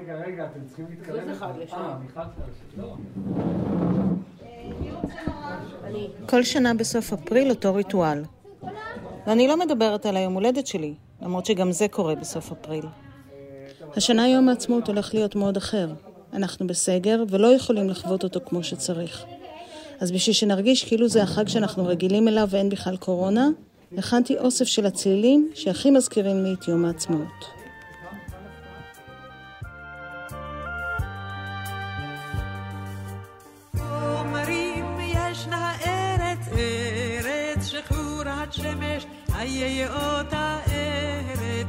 רגע, רגע, אתם צריכים להתקרב. אחד לשם. אה, מיכל לא. כל שנה בסוף אפריל אותו ריטואל. ואני לא מדברת על היום הולדת שלי, למרות שגם זה קורה בסוף אפריל. השנה יום העצמאות הולך להיות מאוד אחר. אנחנו בסגר ולא יכולים לחוות אותו כמו שצריך. אז בשביל שנרגיש כאילו זה החג שאנחנו רגילים אליו ואין בכלל קורונה, הכנתי אוסף של הצלילים שהכי מזכירים לי את יום העצמאות. שמש, איה אותה ארץ,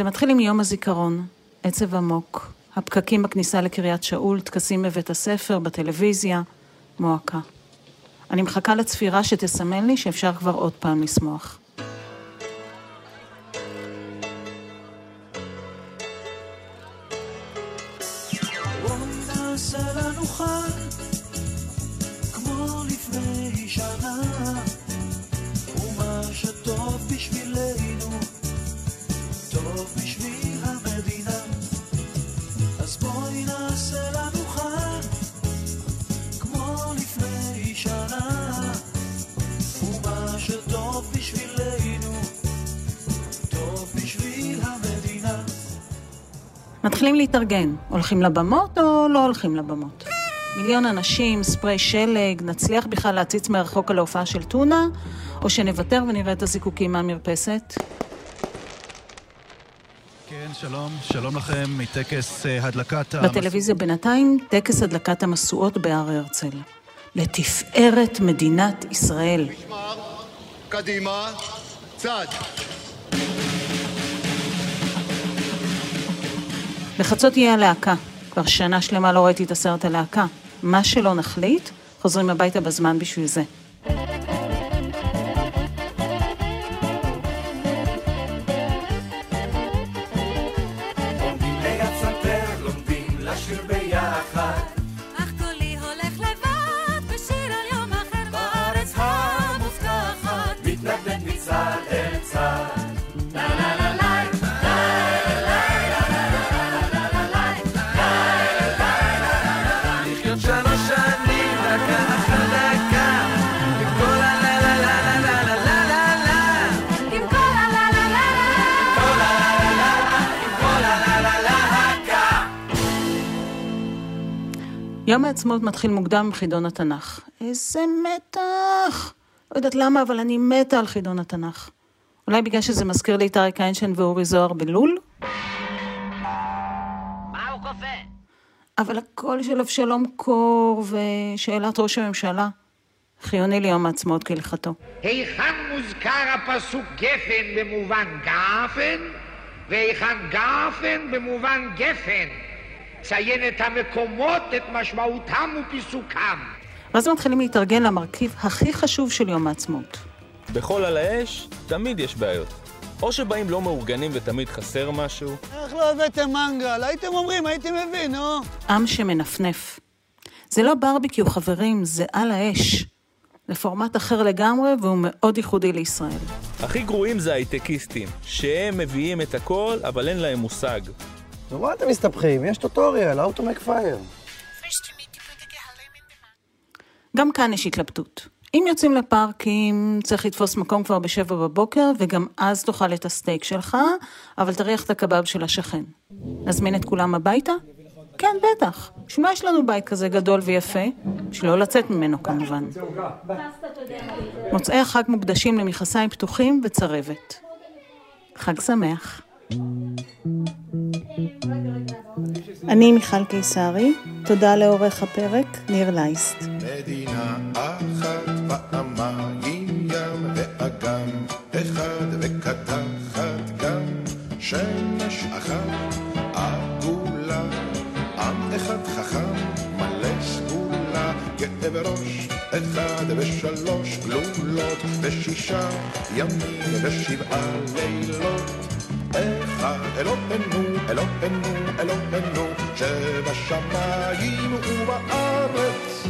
זה מתחיל עם יום הזיכרון, עצב עמוק, הפקקים בכניסה לקריית שאול, טקסים בבית הספר, בטלוויזיה, מועקה. אני מחכה לצפירה שתסמן לי שאפשר כבר עוד פעם לשמוח. שטוב בשבילנו, מתחילים להתארגן, הולכים לבמות או לא הולכים לבמות? מיליון אנשים, ספרי שלג, נצליח בכלל להציץ מרחוק על ההופעה של טונה, או שנוותר ונראה את הזיקוקים מהמרפסת? כן, שלום, שלום לכם מטקס אה, הדלקת המס- בטלוויזיה בינתיים, טקס הדלקת המשואות בהר הרצל. לתפארת מדינת ישראל. משמר, קדימה, צד. בחצות יהיה הלהקה. כבר שנה שלמה לא ראיתי את הסרט הלהקה. מה שלא נחליט, חוזרים הביתה בזמן בשביל זה. יום העצמאות מתחיל מוקדם עם חידון התנ"ך. איזה מתח! לא יודעת למה, אבל אני מתה על חידון התנ"ך. אולי בגלל שזה מזכיר לי את אריק איינשטיין ואורי זוהר בלול? מה הוא קופא? אבל הקול של אבשלום קור ושאלת ראש הממשלה חיוני ליום העצמאות כהלכתו. היכן מוזכר הפסוק גפן במובן גפן, והיכן גפן במובן גפן? ציין את המקומות, את משמעותם ופיסוקם. ואז מתחילים להתארגן למרכיב הכי חשוב של יום העצמאות. בכל על האש תמיד יש בעיות. או שבאים לא מאורגנים ותמיד חסר משהו, איך לא הבאתם מנגל? הייתם אומרים, הייתי מבין, נו. עם שמנפנף. זה לא ברביקיו, חברים, זה על האש. זה פורמט אחר לגמרי והוא מאוד ייחודי לישראל. הכי גרועים זה הייטקיסטים, שהם מביאים את הכל, אבל אין להם מושג. נו, מה אתם מסתבכים? יש טוטוריאל, How to make fire. גם כאן יש התלבטות. אם יוצאים לפארקים, צריך לתפוס מקום כבר בשבע בבוקר, וגם אז תאכל את הסטייק שלך, אבל תריח את הקבב של השכן. נזמין את כולם הביתה? כן, בטח. מה יש לנו בית כזה גדול ויפה? בשביל לא לצאת ממנו כמובן. מוצאי החג מוקדשים למכנסיים פתוחים וצרבת. חג שמח. אני מיכל קיסרי, תודה לעורך הפרק, ניר לייסט. מדינה אחת פעמיים ים ואגם אחד וקדחת גם שמש אחת עגולה עם אחד חכם מלא סגולה גאה בראש אחד ושלוש גלולות ושישה ימים ושבעה לילות אחד אלוהינו, אלוהינו, אלוהינו, שבשמיים ובארץ.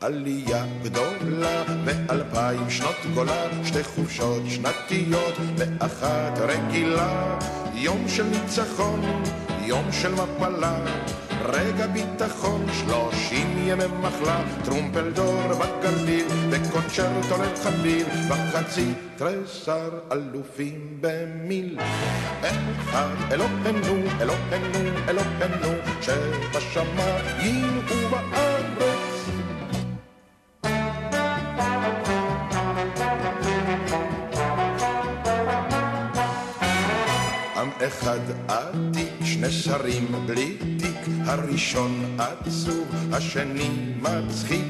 עלייה גדולה ואלפיים שנות גולה, שתי חופשות שנתיות ואחת רגילה. יום של ניצחון, יום של מפלה, רגע ביטחון, שלושים ימי מחלה, טרומפלדור בגליל, וקונצ'רטו לחליל, וחצי תריסר אלופים במיל. אחד אלוהינו, אלוהינו, אלוהינו, שבשמיים ובארץ. אחד עתיק, שני שרים בלי תיק, הראשון עצוב, השני מצחיק.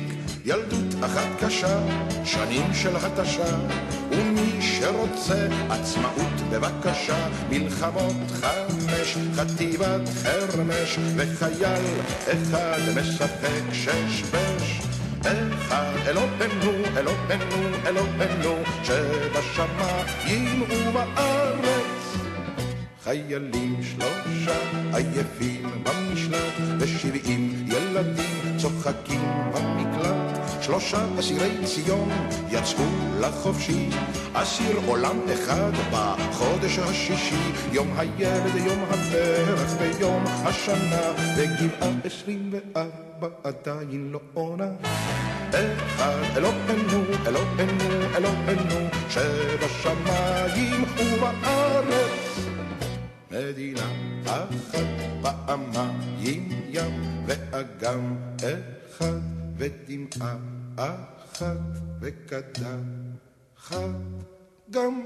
ילדות אחת קשה, שנים של התשה, ומי שרוצה עצמאות בבקשה, מלחמות חמש, חטיבת חרמש, וחייל אחד משחק שש בש. אלוהינו, אלוהינו, אלוהינו, שבשמיים ובארץ. חיילים שלושה עייפים במשלט, ושבעים ילדים צוחקים במקלט. שלושה אסירי ציון יצאו לחופשי, אסיר עולם אחד בחודש השישי, יום הילד, יום הפרח ויום השנה, וגבעה עשרים וארבע עדיין לא עונה. אחד אלוהינו, אלוהינו, אלוהינו, שבשמיים ובארץ. מדינה אחת פעמיים ים ואגם אחד ודמעה אחת וקדחת גם